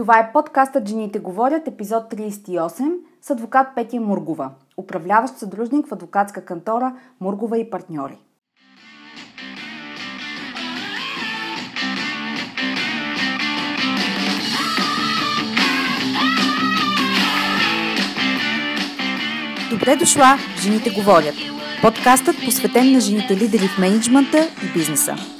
Това е подкастът Жените говорят, епизод 38 с адвокат Петя Мургова, управляващ съдружник в адвокатска кантора Мургова и партньори. Добре дошла Жените говорят. Подкастът посветен на жените лидери в менеджмента и бизнеса.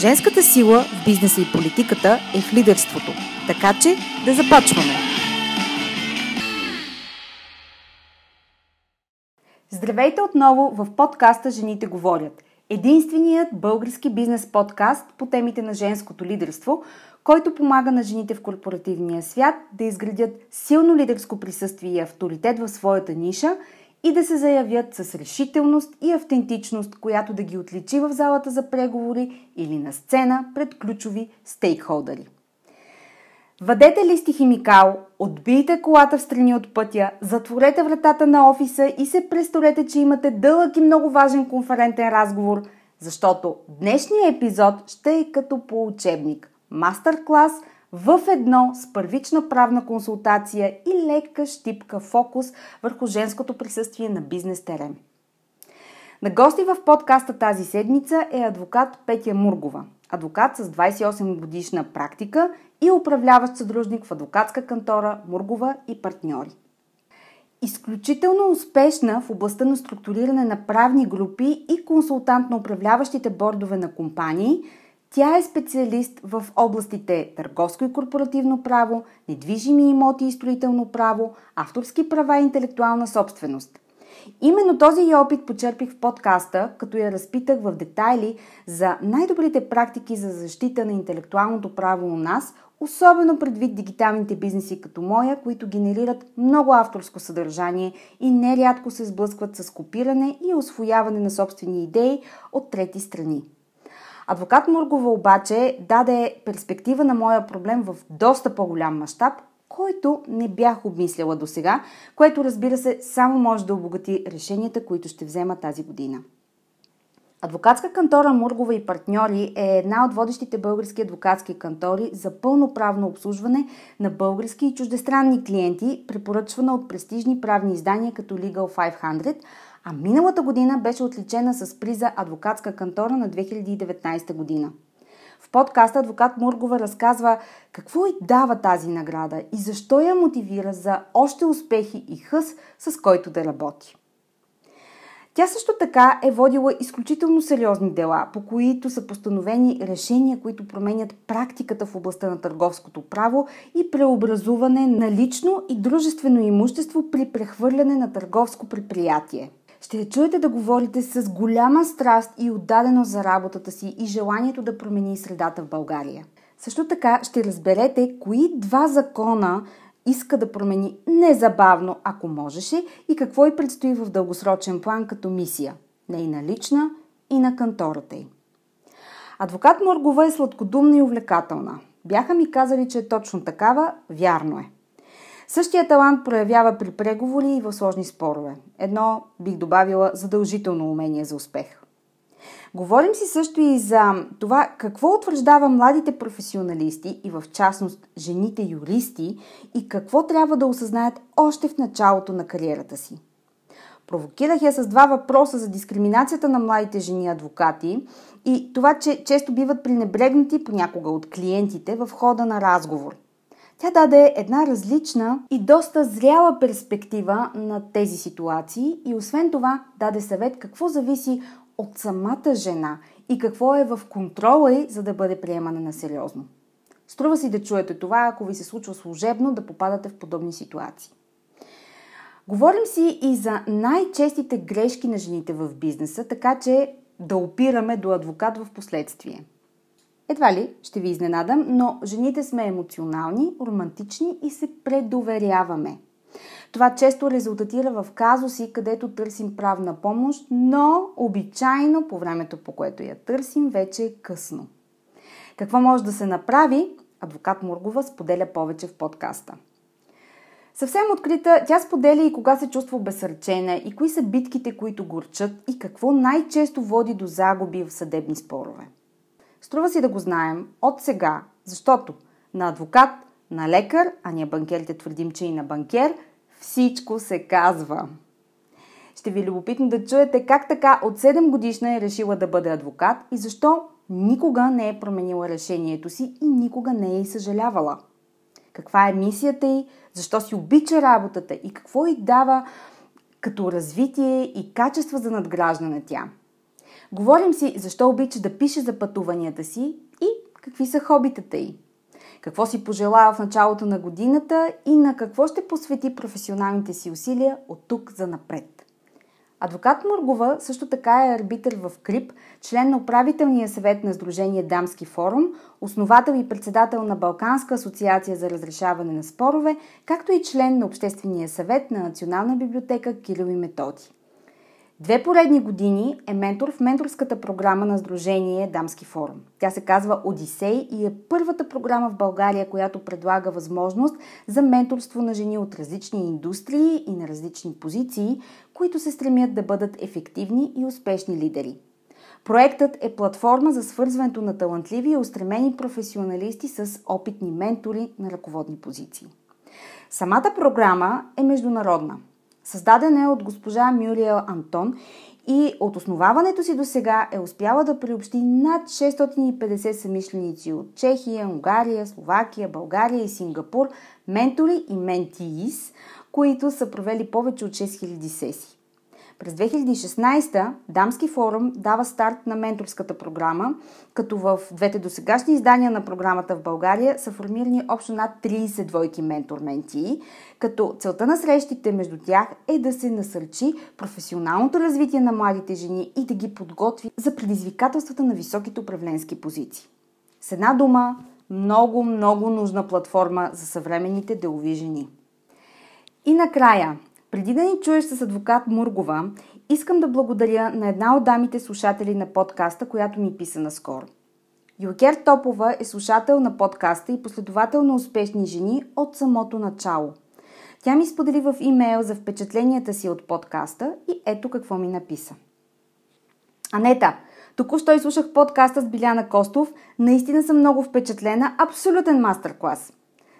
Женската сила в бизнеса и политиката е в лидерството. Така че да започваме! Здравейте отново в подкаста Жените говорят. Единственият български бизнес подкаст по темите на женското лидерство, който помага на жените в корпоративния свят да изградят силно лидерско присъствие и авторитет в своята ниша – и да се заявят с решителност и автентичност, която да ги отличи в залата за преговори или на сцена пред ключови стейкхолдъри. Въдете листи химикал, отбийте колата в страни от пътя, затворете вратата на офиса и се престорете, че имате дълъг и много важен конферентен разговор, защото днешният епизод ще е като по учебник. Мастер-клас – в едно с първична правна консултация и лека щипка фокус върху женското присъствие на бизнес терен. На гости в подкаста тази седмица е адвокат Петя Мургова, адвокат с 28 годишна практика и управляващ съдружник в адвокатска кантора Мургова и партньори. Изключително успешна в областта на структуриране на правни групи и консултант на управляващите бордове на компании – тя е специалист в областите търговско и корпоративно право, недвижими имоти и строително право, авторски права и интелектуална собственост. Именно този опит почерпих в подкаста, като я разпитах в детайли за най-добрите практики за защита на интелектуалното право у нас, особено предвид дигиталните бизнеси като моя, които генерират много авторско съдържание и нерядко се сблъскват с копиране и освояване на собствени идеи от трети страни. Адвокат Мургова обаче даде перспектива на моя проблем в доста по-голям мащаб, който не бях обмисляла до сега, което разбира се само може да обогати решенията, които ще взема тази година. Адвокатска кантора Мургова и партньори е една от водещите български адвокатски кантори за пълноправно обслужване на български и чуждестранни клиенти, препоръчвана от престижни правни издания като Legal 500, а миналата година беше отличена с приза Адвокатска кантора на 2019 година. В подкаста адвокат Мургова разказва какво и дава тази награда и защо я мотивира за още успехи и хъс, с който да работи. Тя също така е водила изключително сериозни дела, по които са постановени решения, които променят практиката в областта на търговското право и преобразуване на лично и дружествено имущество при прехвърляне на търговско предприятие. Ще я чуете да говорите с голяма страст и отдадено за работата си и желанието да промени средата в България. Също така ще разберете кои два закона иска да промени незабавно, ако можеше, и какво й предстои в дългосрочен план като мисия. Нейна лична и на кантората й. Адвокат Моргова е сладкодумна и увлекателна. Бяха ми казали, че е точно такава, вярно е. Същия талант проявява при преговори и в сложни спорове. Едно, бих добавила, задължително умение за успех. Говорим си също и за това какво утвърждава младите професионалисти и в частност жените юристи и какво трябва да осъзнаят още в началото на кариерата си. Провокирах я с два въпроса за дискриминацията на младите жени адвокати и това, че често биват пренебрегнати понякога от клиентите в хода на разговор – тя даде една различна и доста зряла перспектива на тези ситуации и освен това даде съвет какво зависи от самата жена и какво е в контрола й, за да бъде приемана на сериозно. Струва си да чуете това, ако ви се случва служебно да попадате в подобни ситуации. Говорим си и за най-честите грешки на жените в бизнеса, така че да опираме до адвокат в последствие – едва ли ще ви изненадам, но жените сме емоционални, романтични и се предоверяваме. Това често резултатира в казуси, където търсим правна помощ, но обичайно по времето, по което я търсим, вече е късно. Какво може да се направи? Адвокат Мургова споделя повече в подкаста. Съвсем открита, тя споделя и кога се чувства обесърчена, и кои са битките, които горчат, и какво най-често води до загуби в съдебни спорове. Струва си да го знаем от сега, защото на адвокат, на лекар, а ние банкерите твърдим, че и на банкер, всичко се казва. Ще ви е любопитно да чуете как така от 7 годишна е решила да бъде адвокат и защо никога не е променила решението си и никога не е и съжалявала. Каква е мисията й, защо си обича работата и какво й дава като развитие и качества за надграждане тя. Говорим си защо обича да пише за пътуванията си и какви са хобитата й. Какво си пожелава в началото на годината и на какво ще посвети професионалните си усилия от тук за напред. Адвокат Моргова също така е арбитър в КРИП, член на управителния съвет на Сдружение Дамски форум, основател и председател на Балканска асоциация за разрешаване на спорове, както и член на Обществения съвет на Национална библиотека Кирил и Методи. Две поредни години е ментор в менторската програма на Сдружение Дамски форум. Тя се казва Одисей и е първата програма в България, която предлага възможност за менторство на жени от различни индустрии и на различни позиции, които се стремят да бъдат ефективни и успешни лидери. Проектът е платформа за свързването на талантливи и устремени професионалисти с опитни ментори на ръководни позиции. Самата програма е международна – Създадена е от госпожа Мюриел Антон и от основаването си до сега е успяла да приобщи над 650 самишленици от Чехия, Унгария, Словакия, България и Сингапур, ментори и ментиис, които са провели повече от 6000 сесии. През 2016 Дамски форум дава старт на менторската програма, като в двете досегашни издания на програмата в България са формирани общо над 30 двойки ментор-ментии, като целта на срещите между тях е да се насърчи професионалното развитие на младите жени и да ги подготви за предизвикателствата на високите управленски позиции. С една дума, много, много нужна платформа за съвременните делови жени. И накрая – преди да ни чуеш с адвокат Мургова, искам да благодаря на една от дамите слушатели на подкаста, която ми писа наскоро. Юкер Топова е слушател на подкаста и последовател на успешни жени от самото начало. Тя ми сподели в имейл за впечатленията си от подкаста и ето какво ми написа. Анета, току-що изслушах подкаста с Биляна Костов. Наистина съм много впечатлена. Абсолютен мастер-клас.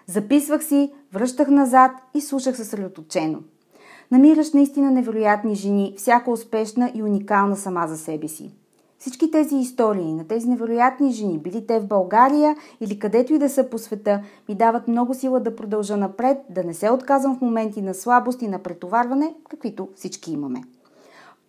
Записвах си, връщах назад и слушах съсредоточено. Намираш наистина невероятни жени, всяка успешна и уникална сама за себе си. Всички тези истории на тези невероятни жени, били те в България или където и да са по света, ми дават много сила да продължа напред, да не се отказвам в моменти на слабост и на претоварване, каквито всички имаме.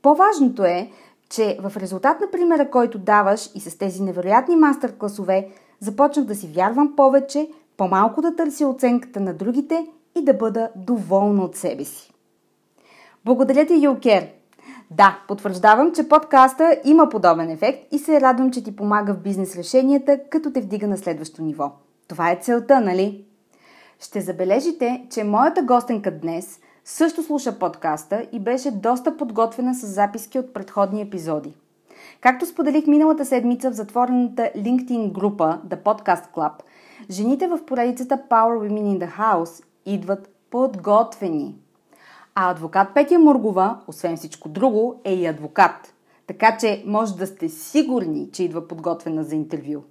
По-важното е, че в резултат на примера, който даваш и с тези невероятни мастер-класове, започнах да си вярвам повече, по-малко да търся оценката на другите и да бъда доволна от себе си. Благодаря ти, Юкер! Да, потвърждавам, че подкаста има подобен ефект и се радвам, че ти помага в бизнес решенията, като те вдига на следващо ниво. Това е целта, нали? Ще забележите, че моята гостенка днес също слуша подкаста и беше доста подготвена с записки от предходни епизоди. Както споделих миналата седмица в затворената LinkedIn група The Podcast Club, жените в поредицата Power Women in the House идват подготвени – а адвокат Петя Мургова, освен всичко друго, е и адвокат. Така че може да сте сигурни, че идва подготвена за интервю.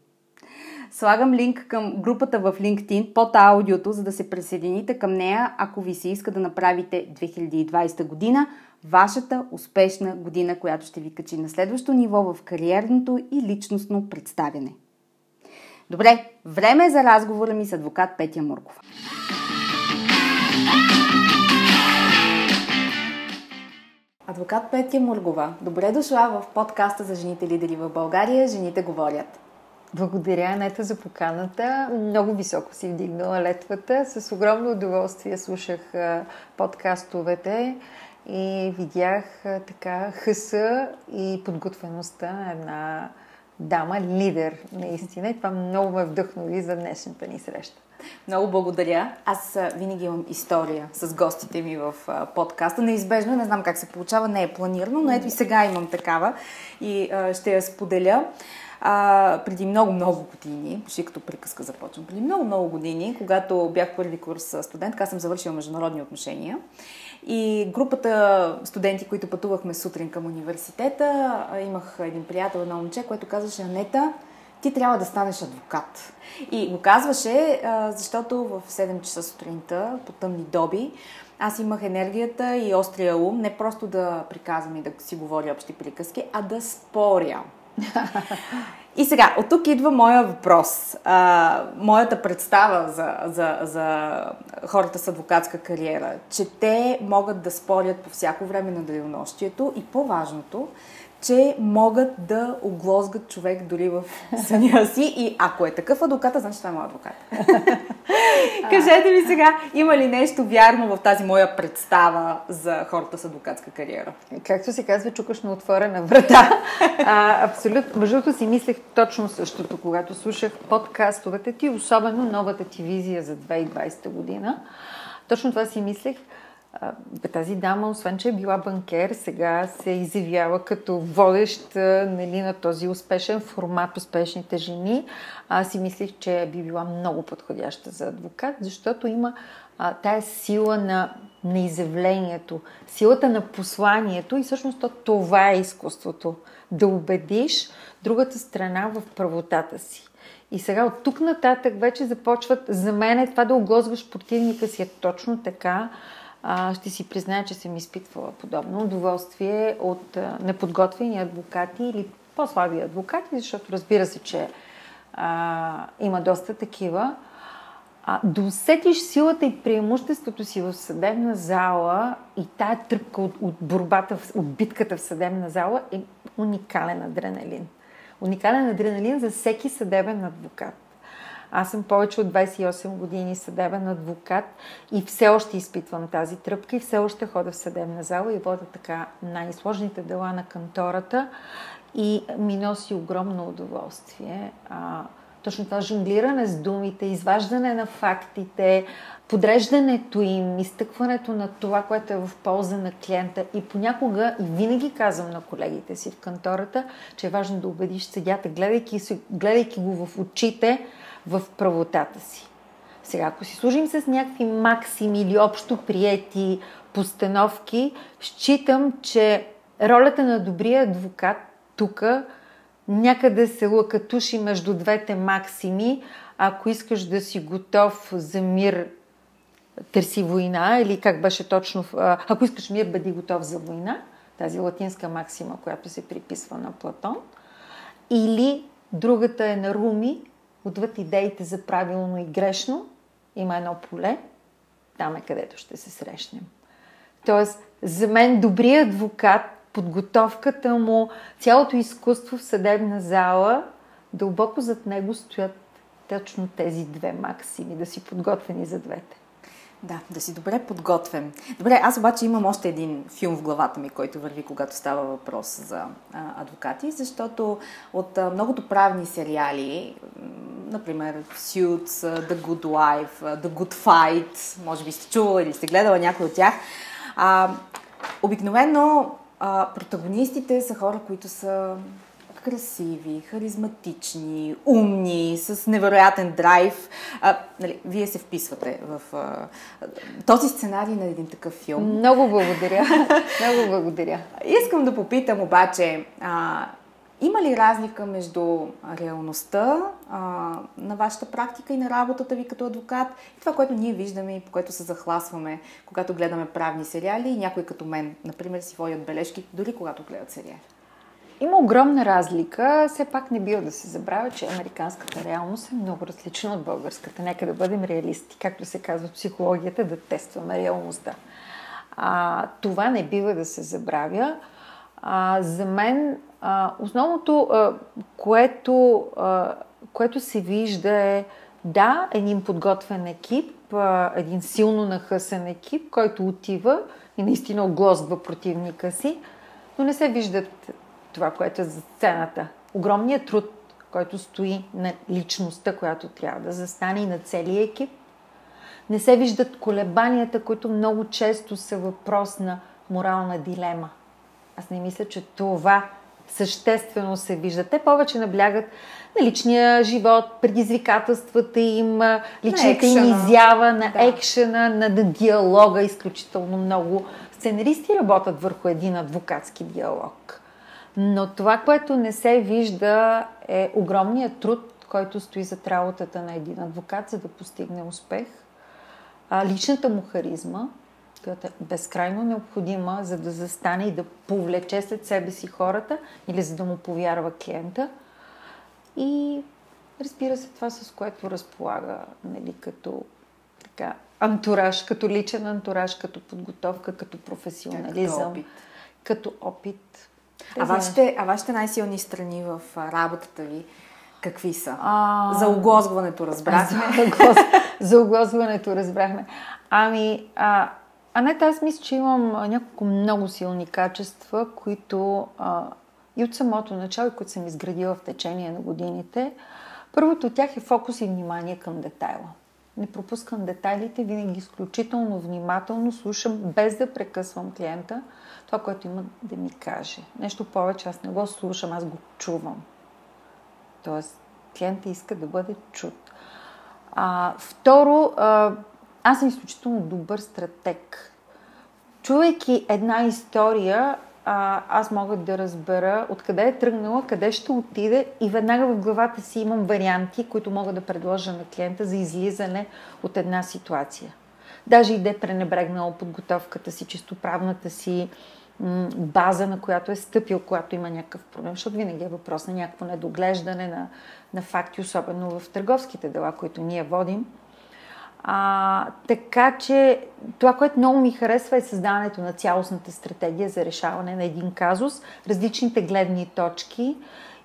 Слагам линк към групата в LinkedIn под аудиото, за да се присъедините към нея, ако ви се иска да направите 2020 година вашата успешна година, която ще ви качи на следващо ниво в кариерното и личностно представяне. Добре, време е за разговора ми с адвокат Петя Муркова. Адвокат Петя Мургова, добре дошла в подкаста за жените лидери в България «Жените говорят». Благодаря, Анета, за поканата. Много високо си вдигнала летвата. С огромно удоволствие слушах подкастовете и видях така хъса и подготвеността на една дама, лидер наистина. И това много ме вдъхнови за днешната ни среща. Много благодаря. Аз винаги имам история с гостите ми в подкаста. Неизбежно, не знам как се получава, не е планирано, но ето и сега имам такава и ще я споделя. А, преди много-много години, почти като приказка започвам, преди много-много години, когато бях първи курс студент, аз съм завършила международни отношения и групата студенти, които пътувахме сутрин към университета, имах един приятел, едно момче, което казваше, Анета, ти трябва да станеш адвокат. И го казваше, защото в 7 часа сутринта, по тъмни доби, аз имах енергията и острия ум, не просто да приказвам и да си говоря общи приказки, а да споря. И сега, от тук идва моя въпрос. А, моята представа за, за, за хората с адвокатска кариера, че те могат да спорят по всяко време на денонощието и по-важното, че могат да оглозгат човек дори в съня си и ако е такъв адвоката, значи това е моят адвокат. Кажете ми сега, има ли нещо вярно в тази моя представа за хората с адвокатска кариера? Както се казва, чукаш на отворена врата. а, абсолютно. Между си мислех точно същото, когато слушах подкастовете ти, особено новата ти визия за 2020 година. Точно това си мислех тази дама, освен че е била банкер, сега се изявява като водещ нали, на този успешен формат Успешните жени. Аз си мислих, че би била много подходяща за адвокат, защото има а, тая сила на, на изявлението, силата на посланието и всъщност това е изкуството. Да убедиш другата страна в правотата си. И сега от тук нататък вече започват, за мен е това да оглозваш противника си е точно така, а, ще си призная, че съм изпитвала подобно удоволствие от а, неподготвени адвокати или по-слаби адвокати, защото разбира се, че а, има доста такива. А, да усетиш силата и преимуществото си в съдебна зала и тая тръпка от, от борбата, от битката в съдебна зала е уникален адреналин. Уникален адреналин за всеки съдебен адвокат. Аз съм повече от 28 години съдебен адвокат и все още изпитвам тази тръпка и все още хода в съдебна зала и вода така най-сложните дела на кантората и ми носи огромно удоволствие. А, точно това жонглиране с думите, изваждане на фактите, подреждането им, изтъкването на това, което е в полза на клиента и понякога, и винаги казвам на колегите си в кантората, че е важно да убедиш съдята, гледайки, гледайки го в очите, в правотата си. Сега, ако си служим с някакви максими или общо приети постановки, считам, че ролята на добрия адвокат тук някъде се лъкатуши между двете максими. Ако искаш да си готов за мир, търси война, или как беше точно, ако искаш мир, бъди готов за война, тази латинска максима, която се приписва на Платон, или другата е на Руми, отвъд идеите за правилно и грешно, има едно поле, там е където ще се срещнем. Тоест, за мен добрият адвокат, подготовката му, цялото изкуство в съдебна зала, дълбоко зад него стоят точно тези две максими, да си подготвени за двете. Да, да си добре подготвен. Добре, аз обаче имам още един филм в главата ми, който върви, когато става въпрос за а, адвокати, защото от а, многото правни сериали, например Suits, The Good Wife, The Good Fight, може би сте чувала или сте гледала някой от тях, а, обикновено а, протагонистите са хора, които са красиви, харизматични, умни, с невероятен драйв. А, нали, вие се вписвате в а, този сценарий на един такъв филм. Много благодаря. Много благодаря. Искам да попитам обаче, а, има ли разлика между реалността а, на вашата практика и на работата ви като адвокат и това, което ние виждаме и по което се захласваме, когато гледаме правни сериали и някой като мен, например, си водят бележки, дори когато гледат сериали? Има огромна разлика. Все пак не бива да се забравя, че американската реалност е много различна от българската. Нека да бъдем реалисти. Както се казва в психологията, да тестваме реалността. А, това не бива да се забравя. А, за мен а, основното, а, което, а, което се вижда е да, един подготвен екип, а, един силно нахъсен екип, който отива и наистина оглоздва противника си, но не се виждат това, което е за сцената. Огромният труд който стои на личността, която трябва да застане и на целия екип. Не се виждат колебанията, които много често са въпрос на морална дилема. Аз не мисля, че това съществено се вижда. Те повече наблягат на личния живот, предизвикателствата им, личната им изява, на да. екшена, на, диалога. Изключително много сценаристи работят върху един адвокатски диалог. Но това, което не се вижда е огромният труд, който стои зад работата на един адвокат, за да постигне успех. А, личната му харизма, която е безкрайно необходима, за да застане и да повлече след себе си хората или за да му повярва клиента. И разбира се, това с което разполага нали, като така, антураж, като личен антураж, като подготовка, като професионализъм, като опит. Като опит. А вашите, а вашите най-силни страни в работата ви какви са? А... За оглозването разбрахме. За, за оглозването разбрахме. Ами, а, Анета, аз мисля, че имам няколко много силни качества, които а, и от самото начало, които съм изградила в течение на годините. Първото от тях е фокус и внимание към детайла. Не пропускам детайлите, винаги изключително внимателно слушам, без да прекъсвам клиента, това, което има да ми каже. Нещо повече, аз не го слушам, аз го чувам. Тоест, клиента иска да бъде чут. А, второ, а, аз съм изключително добър стратег. Чувайки една история, а, аз мога да разбера откъде е тръгнала, къде ще отиде и веднага в главата си имам варианти, които мога да предложа на клиента за излизане от една ситуация. Даже и да е пренебрегнала подготовката си, чистоправната си база, на която е стъпил, когато има някакъв проблем, защото винаги е въпрос на някакво недоглеждане на, на факти, особено в търговските дела, които ние водим – а, така че това, което много ми харесва е създаването на цялостната стратегия за решаване на един казус, различните гледни точки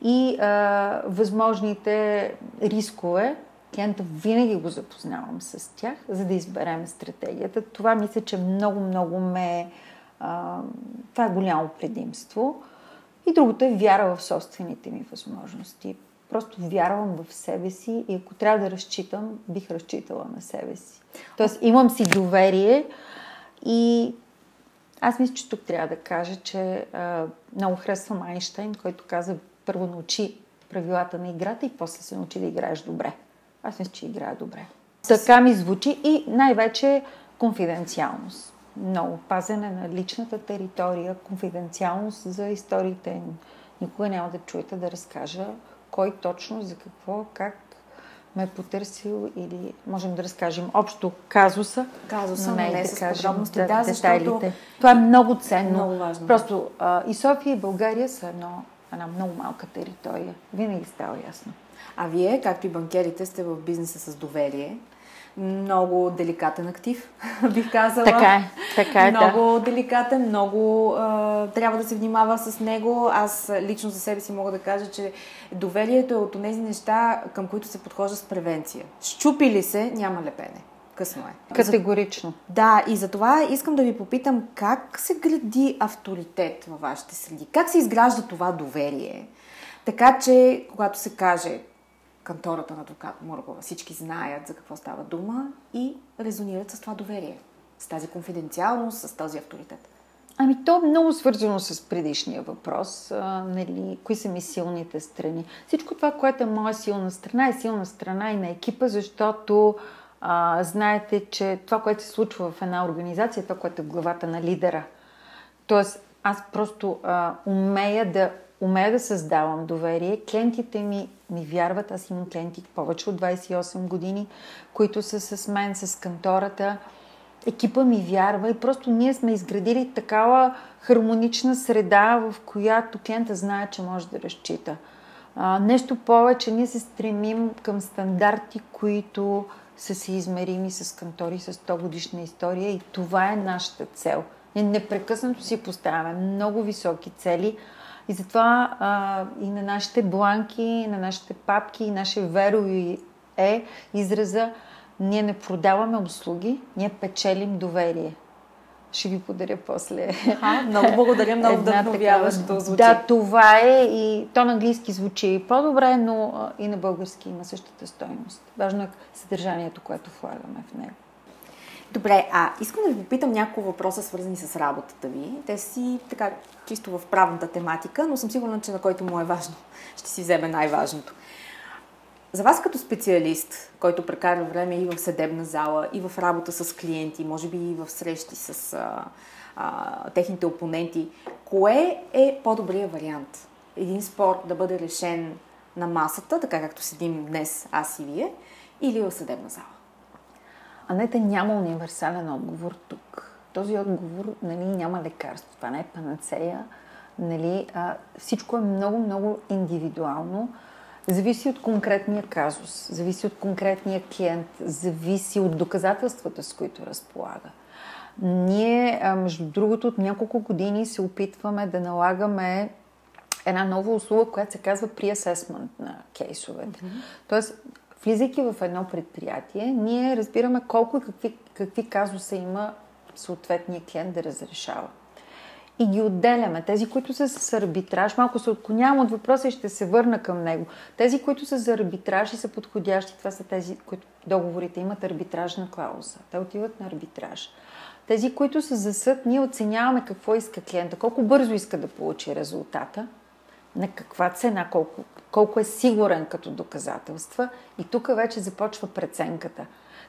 и а, възможните рискове. Клиента винаги го запознавам с тях, за да изберем стратегията. Това мисля, че много, много ме... А, това е голямо предимство. И другото е вяра в собствените ми възможности. Просто вярвам в себе си и ако трябва да разчитам, бих разчитала на себе си. Тоест имам си доверие и аз мисля, че тук трябва да кажа, че а, много харесвам Айнштайн, който каза първо научи правилата на играта и после се научи да играеш добре. Аз мисля, че играя добре. Така ми звучи и най-вече конфиденциалност. Много пазене на личната територия, конфиденциалност за историите. Никога няма да чуете да разкажа кой точно, за какво, как ме е потърсил или можем да разкажем общо казуса. Казуса, но не, не да кажем подробности, да, да защото... Това е много ценно. Много важно. Просто а, и София и България са едно, една много малка територия. Винаги става ясно. А вие, както и банкерите, сте в бизнеса с доверие много деликатен актив, бих казала. Така е, така е. Много да. деликатен, много а, трябва да се внимава с него. Аз лично за себе си мога да кажа, че доверието е от тези неща, към които се подхожда с превенция. Щупи ли се, няма лепене. Късно е. Категорично. За... Да, и за това искам да ви попитам как се гради авторитет във вашите среди? Как се изгражда това доверие? Така че, когато се каже кантората на адвокат Мургова. Всички знаят за какво става дума и резонират с това доверие, с тази конфиденциалност, с този авторитет. Ами то е много свързано с предишния въпрос. А, нали, кои са ми силните страни? Всичко това, което е моя силна страна, е силна страна и на екипа, защото а, знаете, че това, което се случва в една организация, е това, което е в главата на лидера. Тоест, аз просто а, умея да умея да създавам доверие. Клиентите ми ми вярват. Аз имам клиенти повече от 28 години, които са с мен, с кантората. Екипа ми вярва и просто ние сме изградили такава хармонична среда, в която клиента знае, че може да разчита. А, нещо повече, ние се стремим към стандарти, които са се измерими с кантори с 100 годишна история и това е нашата цел. Ние непрекъснато си поставяме много високи цели, и затова а, и на нашите бланки, и на нашите папки, и наше веро е израза ние не продаваме услуги, ние печелим доверие. Ще ви подаря после. А, много благодаря, много вдъхновяващо звучи. Да, това е и то на английски звучи по-добре, но и на български има същата стойност. Важно е съдържанието, което влагаме в него. Добре, а искам да ви попитам няколко въпроса, свързани с работата ви. Те си така чисто в правната тематика, но съм сигурна, че на който му е важно, ще си вземе най-важното. За вас като специалист, който прекарва време и в съдебна зала, и в работа с клиенти, може би и в срещи с а, а, техните опоненти, кое е по-добрият вариант? Един спор да бъде решен на масата, така както седим днес аз и вие, или в съдебна зала? Анета няма универсален отговор тук. Този отговор нали, няма лекарство. Това не е панацея. Нали, а, всичко е много, много индивидуално. Зависи от конкретния казус, зависи от конкретния клиент, зависи от доказателствата, с които разполага. Ние, между другото, от няколко години се опитваме да налагаме една нова услуга, която се казва pre-assessment на кейсовете. Mm-hmm. Тоест, влизайки в едно предприятие, ние разбираме колко и какви, какви казуса има съответния клиент да разрешава. И ги отделяме. Тези, които са с арбитраж, малко се отклонявам от въпроса и ще се върна към него. Тези, които са за арбитраж и са подходящи, това са тези, които договорите имат арбитражна клауза. Те отиват на арбитраж. Тези, които са за съд, ние оценяваме какво иска клиента, колко бързо иска да получи резултата, на каква цена, колко, колко е сигурен като доказателства. И тук вече започва преценката.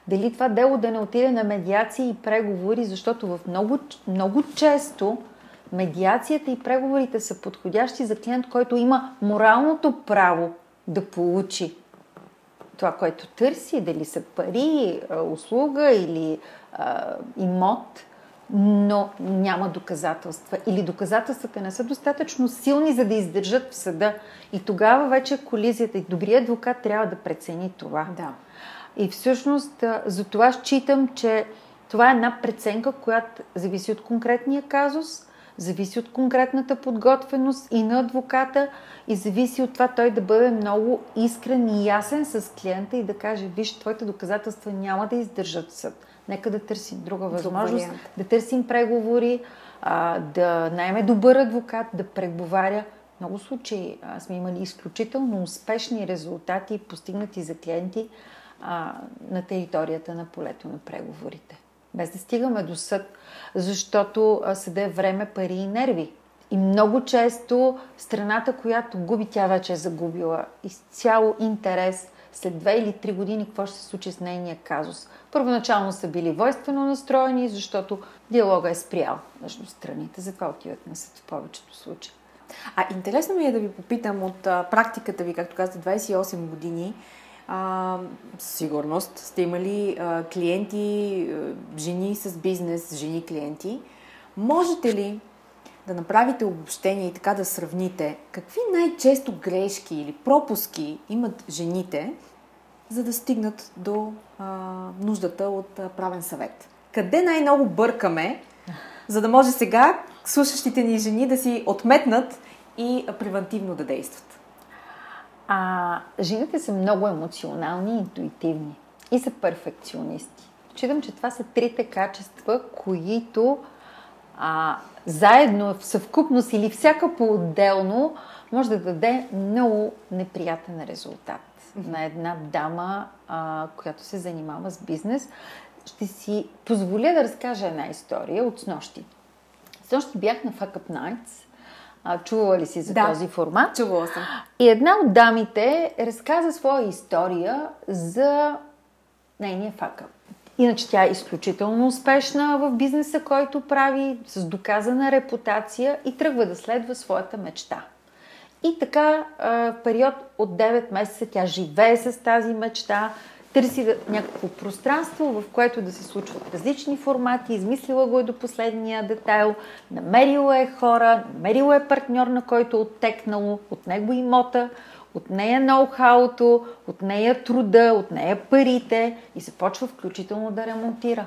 Дали това дело да не отиде на медиации и преговори, защото в много, много често медиацията и преговорите са подходящи за клиент, който има моралното право да получи това, което търси, дали са пари, услуга или а, имот, но няма доказателства. Или доказателствата не са достатъчно силни, за да издържат в съда. И тогава вече колизията и добрият адвокат трябва да прецени това. Да. И всъщност за това считам, че това е една преценка, която зависи от конкретния казус, зависи от конкретната подготвеност и на адвоката и зависи от това той да бъде много искрен и ясен с клиента и да каже, виж, твоите доказателства няма да издържат съд. Нека да търсим друга възможност, да търсим преговори, да найме добър адвокат, да преговаря. Много случаи сме имали изключително успешни резултати, постигнати за клиенти на територията на полето на преговорите без да стигаме до съд, защото съда е време, пари и нерви. И много често страната, която губи, тя вече е загубила изцяло интерес след две или три години какво ще се случи с нейния казус. Първоначално са били войствено настроени, защото диалога е спрял между страните. Затова отиват на съд в повечето случаи. А интересно ми е да ви попитам от а, практиката ви, както казахте, 28 години, а, сигурност сте имали а, клиенти, а, жени с бизнес, жени клиенти. Можете ли да направите обобщение и така да сравните какви най-често грешки или пропуски имат жените, за да стигнат до а, нуждата от а, правен съвет? Къде най-много бъркаме, за да може сега слушащите ни жени да си отметнат и превентивно да действат? А жените са много емоционални и интуитивни и са перфекционисти. Читам, че това са трите качества, които а, заедно, в съвкупност или всяка по-отделно може да даде много неприятен резултат на една дама, а, която се занимава с бизнес. Ще си позволя да разкажа една история от снощи. Снощи бях на Fuck Up Nights а, чувала ли си за да, този формат? чувала съм. И една от дамите разказа своя история за нейния факъп. Иначе тя е изключително успешна в бизнеса, който прави, с доказана репутация и тръгва да следва своята мечта. И така, в период от 9 месеца тя живее с тази мечта, търси някакво пространство, в което да се случват различни формати, измислила го е до последния детайл, намерила е хора, намерила е партньор, на който е оттекнало от него имота, от нея ноу-хауто, от нея труда, от нея парите и се почва включително да ремонтира.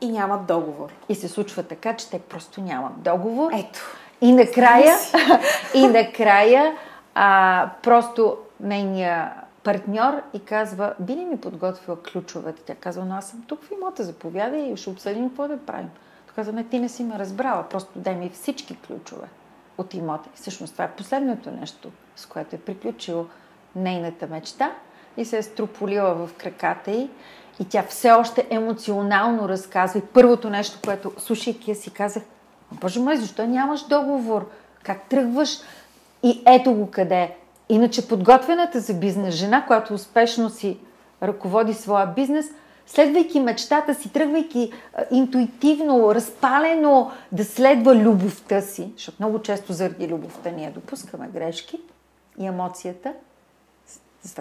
И нямат договор. И се случва така, че те просто нямат договор. Ето. И накрая, и накрая а, просто нейния партньор и казва, би ли ми подготвила ключовете? Тя казва, но аз съм тук в имота, заповядай и ще обсъдим какво да правим. каза, не, ти не си ме разбрала, просто дай ми всички ключове от имота. И всъщност това е последното нещо, с което е приключило нейната мечта и се е строполила в краката й и тя все още емоционално разказва. И първото нещо, което, слушайки я си казах, Боже мой, защо нямаш договор? Как тръгваш? И ето го къде. Иначе подготвената за бизнес жена, която успешно си ръководи своя бизнес, следвайки мечтата си, тръгвайки интуитивно, разпалено да следва любовта си, защото много често заради любовта ние допускаме грешки и емоцията,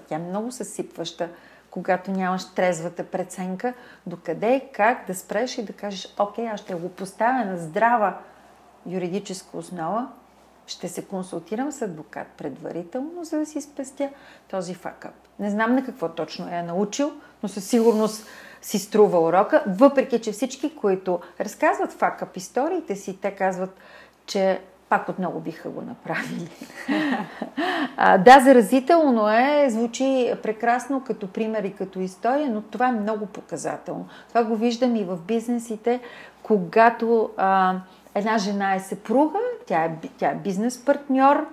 тя е много съсипваща, когато нямаш трезвата преценка, докъде, как да спреш и да кажеш, окей, аз ще го поставя на здрава юридическа основа, ще се консултирам с адвокат предварително, за да си спестя този факъп. Не знам на какво точно е научил, но със сигурност си струва урока, въпреки че всички, които разказват факъп историите си, те казват, че пак отново биха го направили. а, да, заразително е, звучи прекрасно като пример и като история, но това е много показателно. Това го виждам и в бизнесите, когато а, една жена е съпруга, тя е, тя е бизнес партньор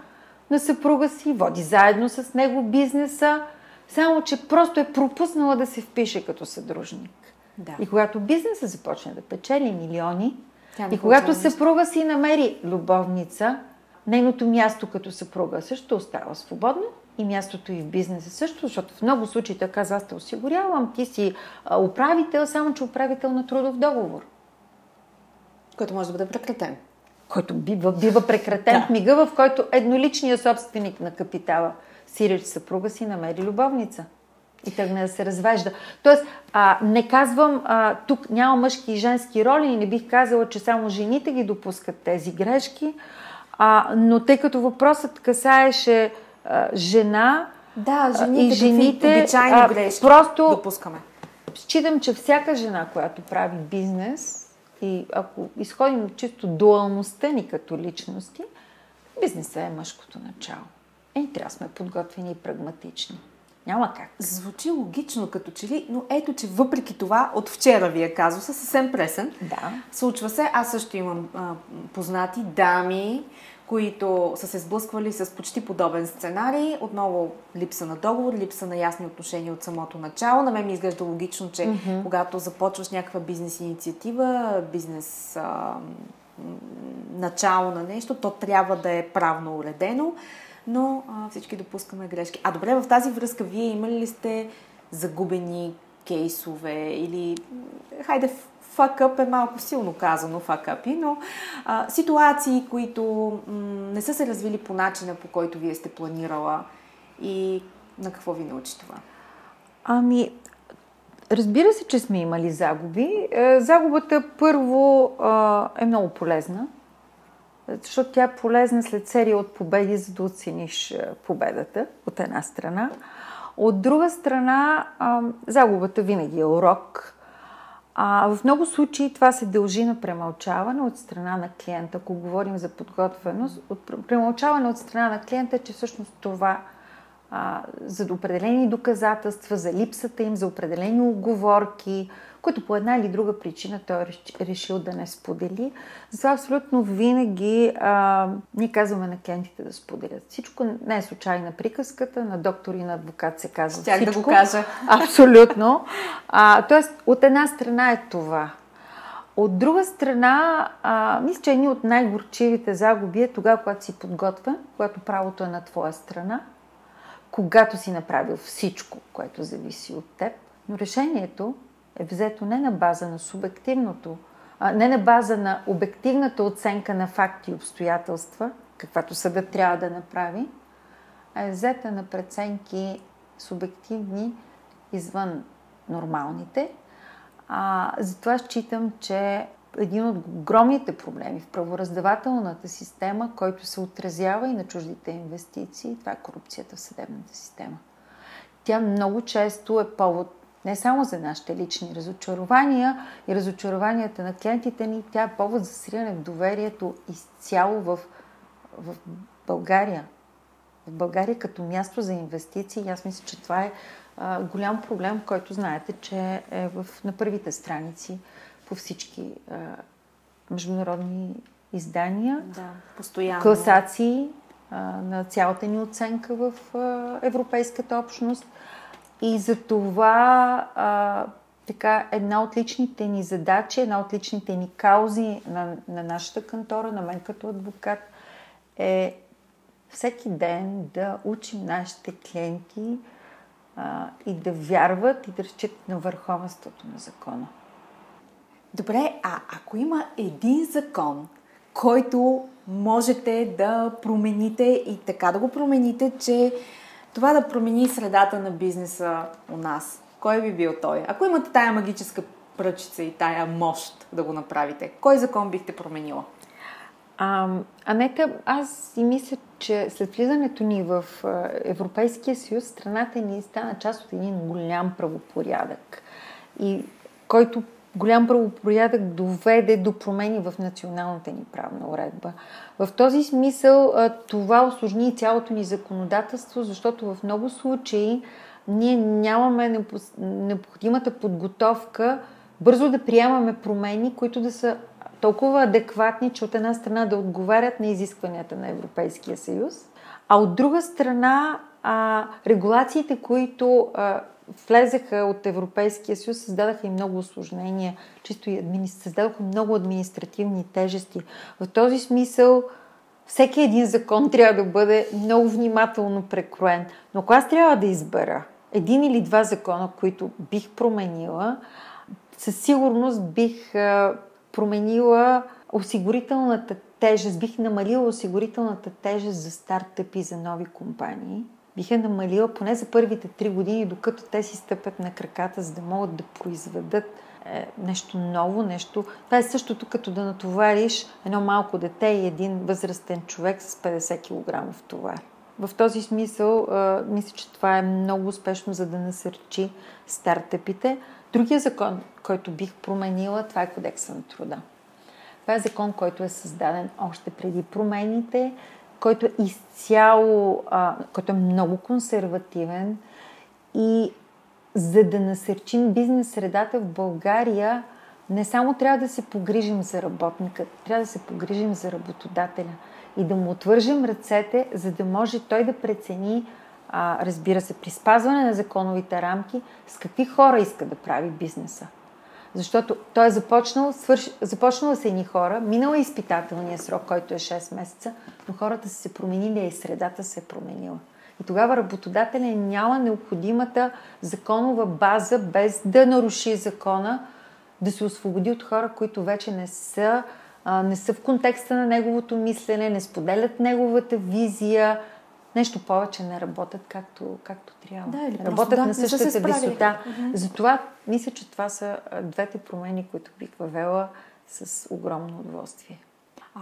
на съпруга си, води заедно с него бизнеса, само че просто е пропуснала да се впише като съдружник. Да. И когато бизнесът започне да печели милиони, и когато съпруга си намери любовница, нейното място като съпруга също остава свободно и мястото и в бизнеса също, защото в много случаи той казва, аз те осигурявам, ти си управител, само че управител на трудов договор. Който може да бъде прекратен. Който бива, бива прекратен да. в мига, в който едноличният собственик на капитала, сиреч съпруга си, намери любовница и тръгне да се развежда. Тоест, а, не казвам, а, тук няма мъжки и женски роли и не бих казала, че само жените ги допускат тези грешки, а, но тъй като въпросът касаеше а, жена да, жените, и жените обичайни грешки просто допускаме. Считам, че всяка жена, която прави бизнес и ако изходим от чисто дуалността ни като личности, бизнесът е мъжкото начало. Е, трябва да сме подготвени и прагматични. Няма как. Звучи логично като че ли, но ето, че въпреки това, от вчера ви е казуса, съвсем пресен. Да. Случва се. Аз също имам а, познати дами, които са се сблъсквали с почти подобен сценарий. Отново липса на договор, липса на ясни отношения от самото начало. На мен ми изглежда логично, че mm-hmm. когато започваш някаква бизнес инициатива, бизнес а, начало на нещо, то трябва да е правно уредено но а, всички допускаме грешки. А добре, в тази връзка вие имали ли сте загубени кейсове или, хайде, факъп е малко силно казано, факъпи, но а, ситуации, които м- не са се развили по начина, по който вие сте планирала и на какво ви научи това? Ами, разбира се, че сме имали загуби. Е, загубата първо е много полезна защото тя е полезна след серия от победи, за да оцениш е, победата от една страна. От друга страна, загубата винаги е урок. А в много случаи това се дължи на премълчаване от страна на клиента. Ако говорим за подготвеност, от премълчаване от страна на клиента, че всъщност това а, за определени доказателства, за липсата им, за определени оговорки, които по една или друга причина той е решил да не сподели. Затова абсолютно винаги а, ние казваме на клиентите да споделят. Всичко не е случайна приказката, на доктор и на адвокат се казва Тях всичко. да го кажа. Абсолютно. А, тоест, от една страна е това. От друга страна, а, мисля, че едни от най-горчивите загуби е тогава, когато си подготвен, когато правото е на твоя страна, когато си направил всичко, което зависи от теб, но решението е взето не на база на субективното, а не на база на обективната оценка на факти и обстоятелства, каквато съдът трябва да направи, а е взета на преценки субективни извън нормалните. А, затова считам, че един от огромните проблеми в правораздавателната система, който се отразява и на чуждите инвестиции, това е корупцията в съдебната система. Тя много често е повод не само за нашите лични разочарования и разочарованията на клиентите ни, тя е повод за сриване в доверието изцяло в, в България. В България като място за инвестиции. Аз мисля, че това е а, голям проблем, който знаете, че е в, на първите страници по всички а, международни издания, да, постоянно. класации а, на цялата ни оценка в а, Европейската общност. И за това а, така, една от личните ни задачи, една от личните ни каузи на, на нашата кантора, на мен като адвокат, е всеки ден да учим нашите клиенти а, и да вярват и да разчитат на върховенството на закона. Добре, а ако има един закон, който можете да промените и така да го промените, че това да промени средата на бизнеса у нас, кой би бил той? Ако имате тая магическа пръчица и тая мощ да го направите, кой закон бихте променила? А, Анета, аз си мисля, че след влизането ни в Европейския съюз, страната ни стана част от един голям правопорядък. И който голям правопорядък доведе до промени в националната ни правна уредба. В този смисъл това осложни цялото ни законодателство, защото в много случаи ние нямаме необходимата подготовка бързо да приемаме промени, които да са толкова адекватни, че от една страна да отговарят на изискванията на Европейския съюз, а от друга страна а, регулациите, които а, влезаха от Европейския съюз, създадаха и много осложнения, чисто и админи... създадаха много административни тежести. В този смисъл всеки един закон трябва да бъде много внимателно прекроен. Но ако аз трябва да избера един или два закона, които бих променила, със сигурност бих променила осигурителната тежест, бих намалила осигурителната тежест за стартъпи за нови компании. Бих я намалила поне за първите три години, докато те си стъпят на краката, за да могат да произведат е, нещо ново, нещо. Това е същото като да натовариш едно малко дете и един възрастен човек с 50 кг товар. В този смисъл, а, мисля, че това е много успешно, за да насърчи стартъпите. Другия закон, който бих променила, това е Кодекса на труда. Това е закон, който е създаден още преди промените, който е изцяло, а, който е много консервативен и за да насърчим бизнес средата в България, не само трябва да се погрижим за работника, трябва да се погрижим за работодателя и да му отвържем ръцете, за да може той да прецени а, разбира се, при спазване на законовите рамки, с какви хора иска да прави бизнеса. Защото той е започнал, свърш... започнала са едни хора, минала е изпитателния срок, който е 6 месеца, но хората са се променили и средата се е променила. И тогава работодателя няма необходимата законова база, без да наруши закона, да се освободи от хора, които вече не са, а, не са в контекста на неговото мислене, не споделят неговата визия, нещо повече не работят както, както трябва. Да, или работят да, на същата висота. Uh-huh. Затова мисля, че това са двете промени, които бих въвела с огромно удоволствие. А,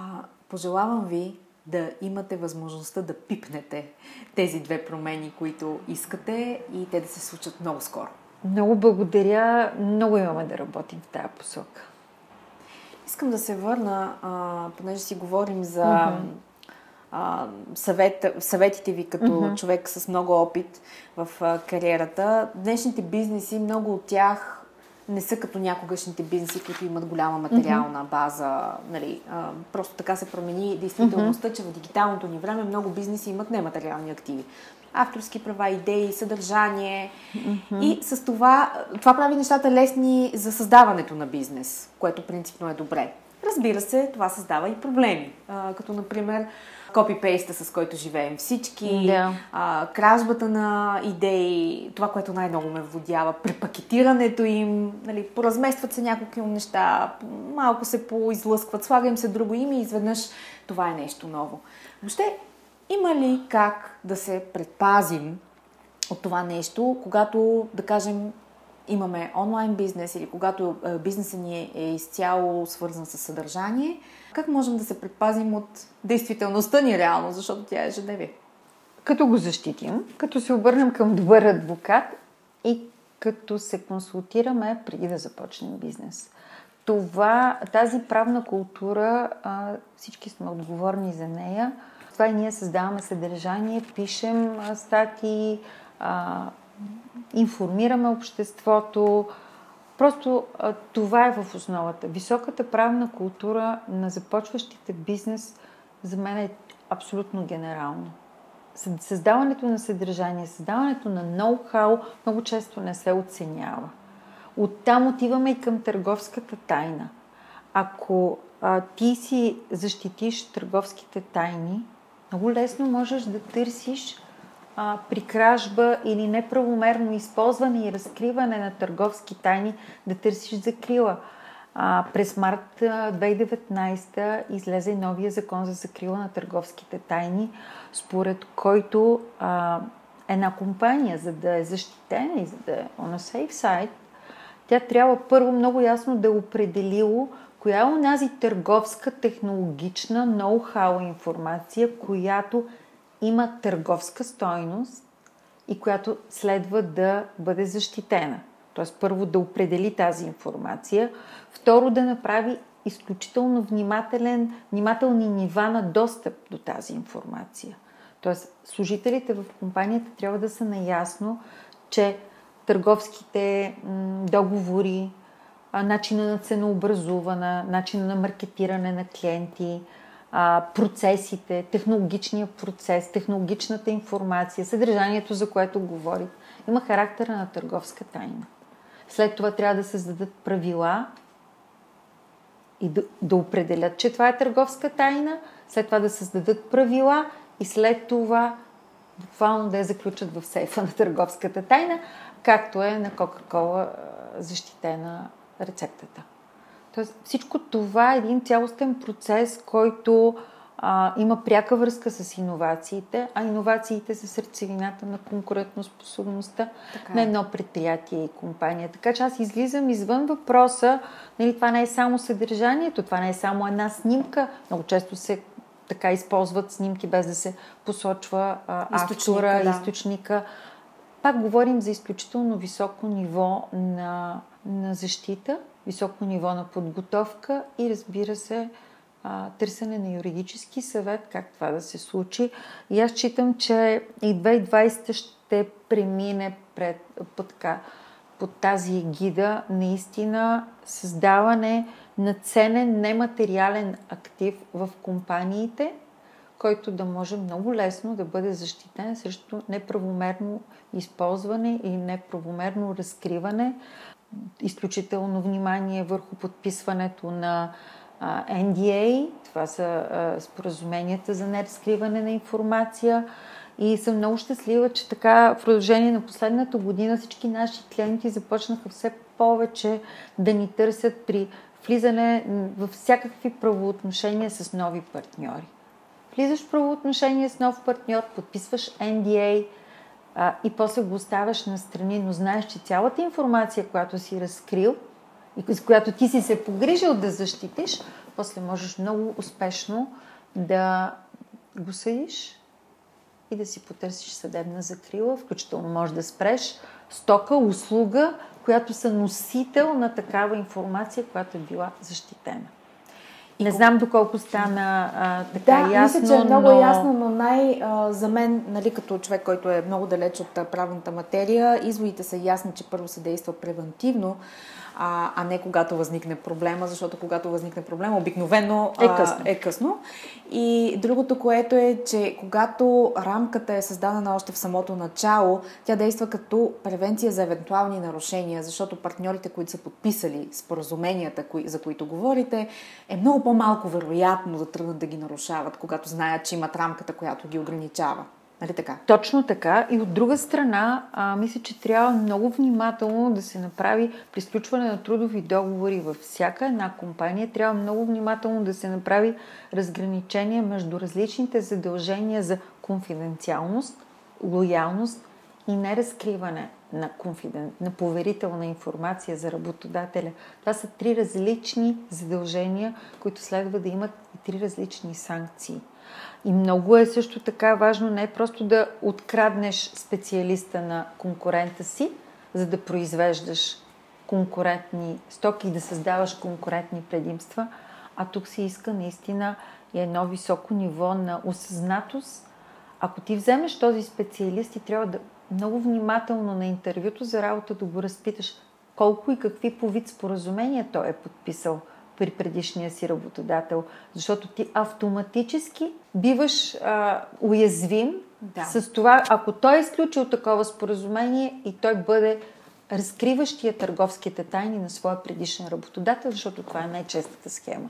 пожелавам ви да имате възможността да пипнете тези две промени, които искате и те да се случат много скоро. Много благодаря. Много имаме да работим в тази посока. Искам да се върна, а, понеже си говорим за uh-huh а, съвет, съветите ви като mm-hmm. човек с много опит в а, кариерата. Днешните бизнеси, много от тях не са като някогашните бизнеси, които имат голяма материална база. Нали, а, просто така се промени действителността, mm-hmm. че в дигиталното ни време много бизнеси имат нематериални активи. Авторски права, идеи, съдържание. Mm-hmm. И с това, това прави нещата лесни за създаването на бизнес, което принципно е добре. Разбира се, това създава и проблеми. А, като, например, копипейста, с който живеем всички, да. а, кражбата на идеи, това, което най-много ме водява, препакетирането им, нали, поразместват се няколко неща, малко се поизлъскват, слага им се друго име и изведнъж това е нещо ново. Въобще, има ли как да се предпазим от това нещо, когато, да кажем, имаме онлайн бизнес или когато е, бизнесът ни е изцяло свързан с съдържание, как можем да се предпазим от действителността ни реално, защото тя е ежедневие? Като го защитим, като се обърнем към добър адвокат и като се консултираме преди да започнем бизнес. Това, тази правна култура, всички сме отговорни за нея. Това и ние създаваме съдържание, пишем статии, информираме обществото, Просто а, това е в основата. Високата правна култура на започващите бизнес за мен е абсолютно генерално. Създаването на съдържание, създаването на ноу-хау много често не се оценява. Оттам отиваме и към търговската тайна. Ако а, ти си защитиш търговските тайни, много лесно можеш да търсиш а, при кражба или неправомерно използване и разкриване на търговски тайни, да търсиш закрила. А, през март 2019 излезе новия закон за закрила на търговските тайни, според който а, една компания, за да е защитена и за да е on safe side, тя трябва първо много ясно да е определило коя е онази търговска, технологична, ноу-хау информация, която има търговска стойност и която следва да бъде защитена. Тоест, първо да определи тази информация, второ да направи изключително внимателен, внимателни нива на достъп до тази информация. Тоест, служителите в компанията трябва да са наясно, че търговските договори, начина на ценообразуване, начина на маркетиране на клиенти, процесите, технологичния процес, технологичната информация, съдържанието, за което говорих, има характера на търговска тайна. След това трябва да създадат правила и да, да определят, че това е търговска тайна, след това да създадат правила и след това буквално да я заключат в сейфа на търговската тайна, както е на Кока-Кола защитена рецептата. Тоест всичко това е един цялостен процес, който а, има пряка връзка с иновациите, а иновациите са сърцевината на конкурентоспособността така. на е. едно предприятие и компания. Така че аз излизам извън въпроса, нали, това не е само съдържанието, това не е само една снимка. Много често се така използват снимки без да се посочва а, източника, автора, да. източника. Пак говорим за изключително високо ниво на, на защита, високо ниво на подготовка и разбира се, търсене на юридически съвет, как това да се случи. И аз считам, че и 2020 ще премине пред, под, под тази гида наистина създаване на ценен нематериален актив в компаниите, който да може много лесно да бъде защитен срещу неправомерно използване и неправомерно разкриване. Изключително внимание върху подписването на NDA, това са споразуменията за неразкриване на информация. И съм много щастлива, че така в продължение на последната година всички наши клиенти започнаха все повече да ни търсят при влизане в всякакви правоотношения с нови партньори. Влизаш в правоотношение с нов партньор, подписваш NDA а, и после го оставяш на страни, но знаеш, че цялата информация, която си разкрил и с която ти си се погрижил да защитиш, после можеш много успешно да го съдиш и да си потърсиш съдебна закрила, включително може да спреш стока, услуга, която са носител на такава информация, която е била защитена. Не знам доколко стана а, така да, ясно. Мисля, че е много но... ясно, но най- а, за мен, нали, като човек, който е много далеч от правната материя, изводите са ясни, че първо се действа превентивно, а, а не когато възникне проблема, защото когато възникне проблема, обикновено е късно. А, е късно. И другото, което е, че когато рамката е създадена още в самото начало, тя действа като превенция за евентуални нарушения, защото партньорите, които са подписали споразуменията, кои, за които говорите, е много по-малко вероятно да тръгнат да ги нарушават, когато знаят, че имат рамката, която ги ограничава. Нали така? Точно така. И от друга страна, а, мисля, че трябва много внимателно да се направи при сключване на трудови договори във всяка една компания. Трябва много внимателно да се направи разграничение между различните задължения за конфиденциалност, лоялност и неразкриване на, конфиден... на поверителна информация за работодателя. Това са три различни задължения, които следва да имат и три различни санкции. И много е също така важно не просто да откраднеш специалиста на конкурента си, за да произвеждаш конкурентни стоки и да създаваш конкурентни предимства, а тук се иска наистина и едно високо ниво на осъзнатост. Ако ти вземеш този специалист и трябва да много внимателно на интервюто за работа да го разпиташ колко и какви по вид споразумения той е подписал при предишния си работодател. Защото ти автоматически биваш а, уязвим да. с това, ако той е изключил такова споразумение и той бъде разкриващия търговските тайни на своя предишен работодател, защото това е най-честата схема.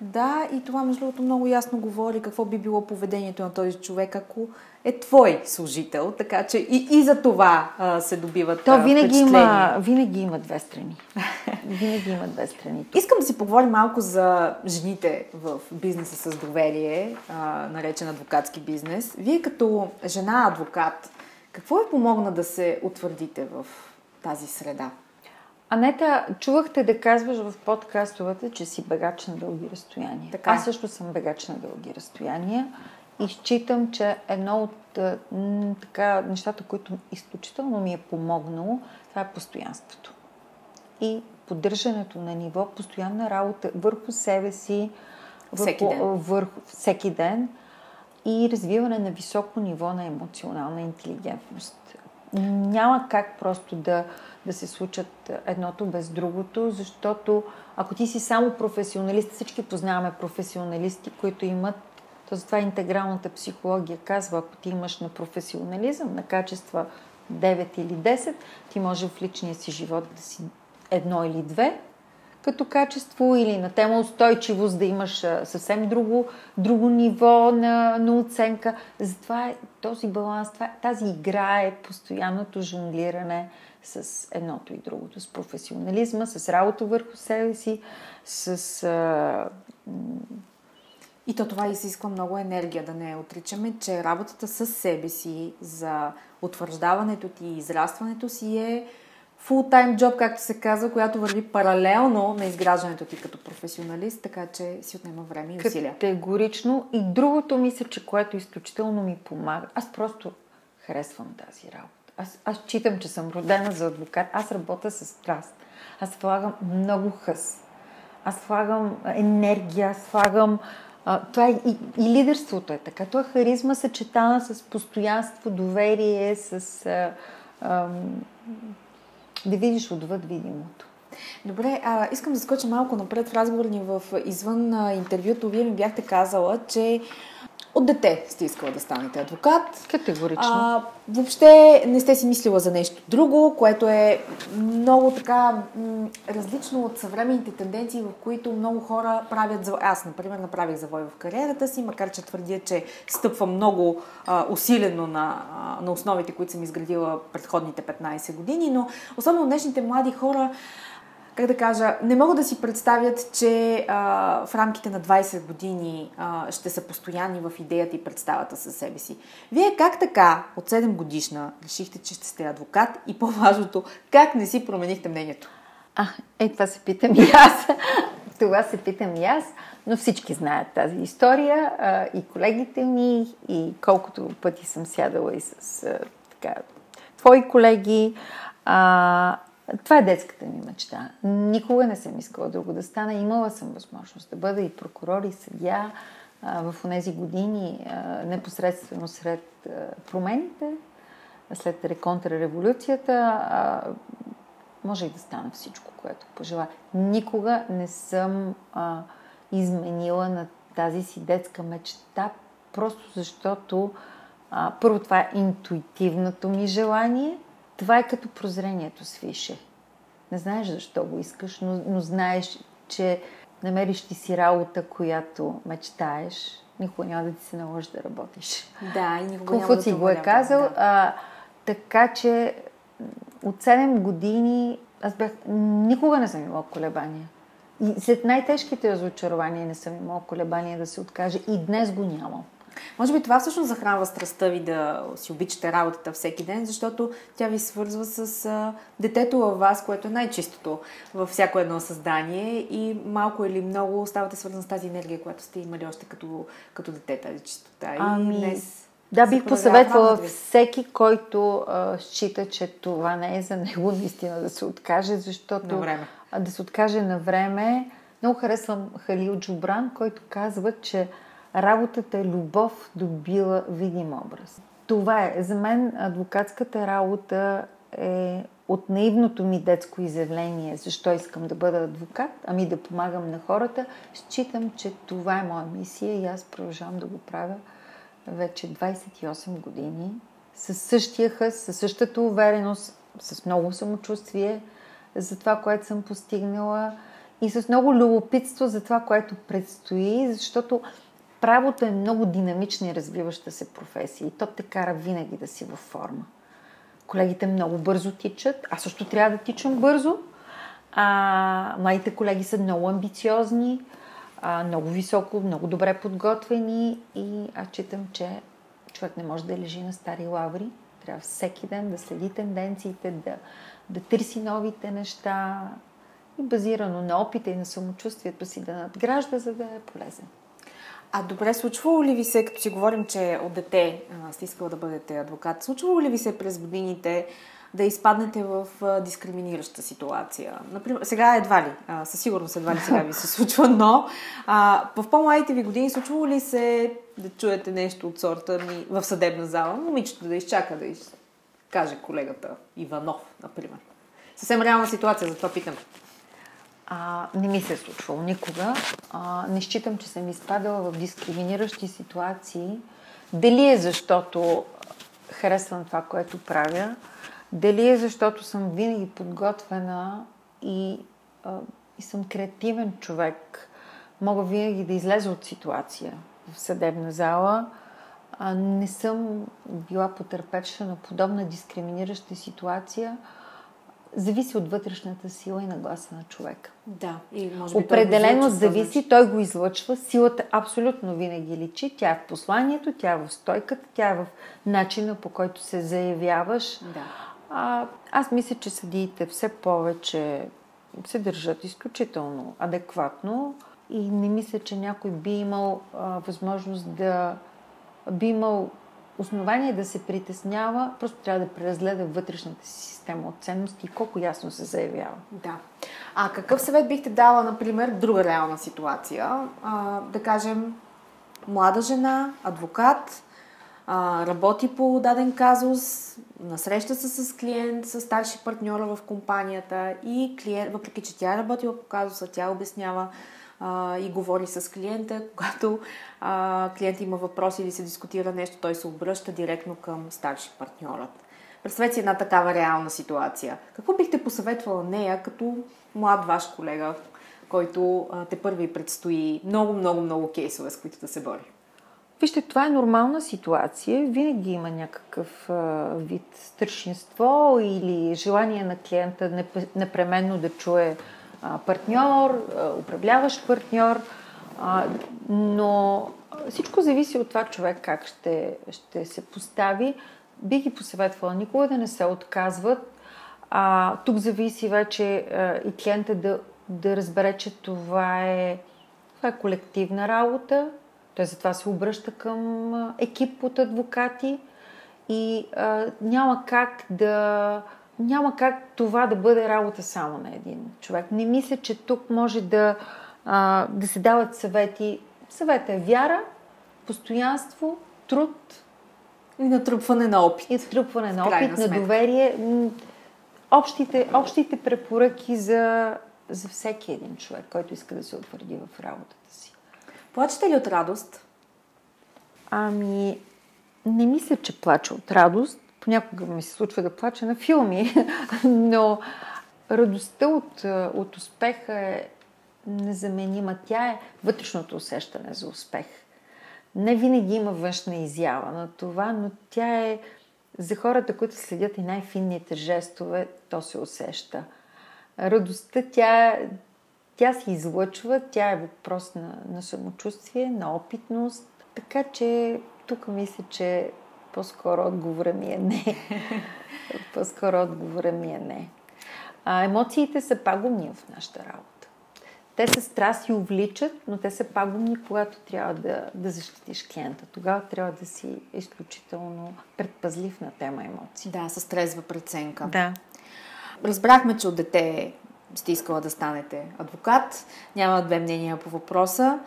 Да, и това между другото много ясно говори какво би било поведението на този човек, ако е твой служител, така че и, и за това а, се добиват То винаги има, винаги има две страни. винаги има две страни. Искам да си поговорим малко за жените в бизнеса с доверие, а, наречен адвокатски бизнес. Вие като жена адвокат, какво е помогна да се утвърдите в тази среда? Анета, чувахте да казваш в подкастовете, че си бегач на дълги разстояния. Така. Аз също съм бегач на дълги разстояния и считам, че едно от м, така, нещата, които изключително ми е помогнало, това е постоянството. И поддържането на ниво, постоянна работа върху себе си, върху, всеки, ден. върху всеки ден и развиване на високо ниво на емоционална интелигентност. Няма как просто да, да се случат едното без другото, защото ако ти си само професионалист, всички познаваме професионалисти, които имат то затова интегралната психология казва, ако ти имаш на професионализъм, на качества 9 или 10, ти може в личния си живот да си едно или две като качество или на тема устойчивост да имаш съвсем друго, друго ниво на, на оценка. Затова е този баланс, тази игра е постоянното жонглиране с едното и другото, с професионализма, с работа върху себе си, с а, и то това изисква много енергия, да не отричаме, че работата с себе си за утвърждаването ти и израстването си е фултайм джоб, както се казва, която върви паралелно на изграждането ти като професионалист, така че си отнема време и усилия. Категорично. И другото мисля, че което изключително ми помага. Аз просто харесвам тази работа. Аз, аз читам, че съм родена за адвокат. Аз работя с страст. Аз слагам много хъс. Аз слагам енергия, аз слагам а, това е, и, и лидерството е така. Това е харизма съчетана с постоянство, доверие, с а, а, да видиш отвъд видимото. Добре, а, искам да скоча малко напред в разговор ни в извън а, интервюто. Вие ми бяхте казала, че от дете сте искала да станете адвокат. Категорично. А, въобще не сте си мислила за нещо друго, което е много така м- различно от съвременните тенденции, в които много хора правят завой. Аз, например, направих завой в кариерата си, макар че твърдя, че стъпвам много а, усилено на, а, на основите, които съм изградила предходните 15 години, но особено днешните млади хора как да кажа, не могат да си представят, че а, в рамките на 20 години а, ще са постоянни в идеята и представата със себе си. Вие как така от 7 годишна решихте, че ще сте адвокат и по-важното, как не си променихте мнението? А, е, това се питам и аз. това се питам и аз, но всички знаят тази история. А, и колегите ми, и колкото пъти съм сядала и с а, така, твои колеги. А, това е детската ми мечта. Никога не съм искала друго да стана. Имала съм възможност да бъда и прокурор, и съдя в тези години, непосредствено сред промените, след реконтрреволюцията, може и да стана всичко, което пожела. Никога не съм изменила на тази си детска мечта, просто защото първо това е интуитивното ми желание – това е като прозрението свише. Не знаеш защо го искаш, но, но знаеш, че намериш ти си работа, която мечтаеш, никога няма да ти се наложи да работиш. Да, и никога няма да си го е казал. Да. А, така че от 7 години аз бях... Никога не съм имала колебания. И след най-тежките разочарования не съм имала колебания да се откаже. И днес го нямам. Може би това всъщност захранва страстта ви да си обичате работата всеки ден, защото тя ви свързва с а, детето във вас, което е най-чистото във всяко едно създание и малко или много ставате свързан с тази енергия, която сте имали още като, като дете, тази чистота. Ами... И днес да, бих посъветвала всеки, който а, счита, че това не е за него, наистина да се откаже, защото на време. Да се откаже на време. Много харесвам Халил Джубран, който казва, че Работата любов добила видим образ. Това е. За мен адвокатската работа е от наивното ми детско изявление, защо искам да бъда адвокат, ами да помагам на хората, считам, че това е моя мисия и аз продължавам да го правя вече 28 години със същия хъс, със същата увереност, с много самочувствие за това, което съм постигнала и с много любопитство за това, което предстои, защото правото е много динамична и развиваща се професия и то те кара винаги да си във форма. Колегите много бързо тичат, аз също трябва да тичам бързо. А, моите колеги са много амбициозни, а, много високо, много добре подготвени и аз читам, че човек не може да лежи на стари лаври. Трябва всеки ден да следи тенденциите, да, да търси новите неща и базирано на опита и на самочувствието си да надгражда, за да е полезен. А добре, случвало ли ви се, като си говорим, че от дете сте искала да бъдете адвокат, случвало ли ви се през годините да изпаднете в дискриминираща ситуация. Например, сега едва ли, а, със сигурност едва ли сега ви се случва, но а, в по-младите ви години случвало ли се да чуете нещо от сорта ми в съдебна зала, момичето да изчака да из... каже колегата Иванов, например. Съвсем реална ситуация, затова питам. А, не ми се е случвало никога. А, не считам, че съм изпадала в дискриминиращи ситуации. Дали е защото харесвам това, което правя, дали е защото съм винаги подготвена и, а, и съм креативен човек, мога винаги да излеза от ситуация в съдебна зала. А, не съм била потърпевша на подобна дискриминираща ситуация. Зависи от вътрешната сила и нагласа на човека. Да, и може би Определено той зависи, той го излъчва. Силата абсолютно винаги личи. Тя е в посланието, тя е в стойката, тя е в начина по който се заявяваш. Да. А, аз мисля, че съдиите все повече се държат изключително адекватно и не мисля, че някой би имал а, възможност да би имал основание да се притеснява, просто трябва да преразгледа вътрешната си система от ценности и колко ясно се заявява. Да. А какъв съвет бихте дала, например, друга реална ситуация? А, да кажем, млада жена, адвокат, а, работи по даден казус, насреща се с клиент, с старши партньора в компанията и клиент, въпреки че тя е работила по казуса, тя обяснява а, и говори с клиента, когато а, клиент има въпроси или се дискутира нещо, той се обръща директно към старши партньорът. Представете си една такава реална ситуация. Какво бихте посъветвала нея като млад ваш колега, който а, те първи предстои много, много, много кейсове, с които да се бори? Вижте, това е нормална ситуация. Винаги има някакъв а, вид старшинство или желание на клиента непременно да чуе партньор, управляващ партньор. Но всичко зависи от това човек как ще, ще се постави. Бих ги посъветвала никога да не се отказват. А, тук зависи вече и клиента да, да разбере, че това е, това е колективна работа, той затова се обръща към екип от адвокати и а, няма как да няма как това да бъде работа само на един човек. Не мисля, че тук може да, а, да се дават съвети. Съвета е вяра, постоянство, труд. И натрупване на опит. И натрупване на опит, на доверие. Общите, общите препоръки за, за всеки един човек, който иска да се утвърди в работата. Плачете ли от радост? Ами, не мисля, че плача от радост. Понякога ми се случва да плача на филми, но радостта от, от успеха е незаменима. Тя е вътрешното усещане за успех. Не винаги има външна изява на това, но тя е за хората, които следят и най-финните жестове, то се усеща. Радостта, тя, тя се излъчва, тя е въпрос на, на самочувствие, на опитност. Така че тук мисля, че по-скоро отговора ми е не. по-скоро отговора ми е не. А, емоциите са пагубни в нашата работа. Те са страст и увличат, но те са пагубни, когато трябва да, да защитиш клиента. Тогава трябва да си изключително предпазлив на тема емоции. Да, с трезва преценка. Да. Разбрахме, че от дете сте искала да станете адвокат. Няма две мнения по въпроса.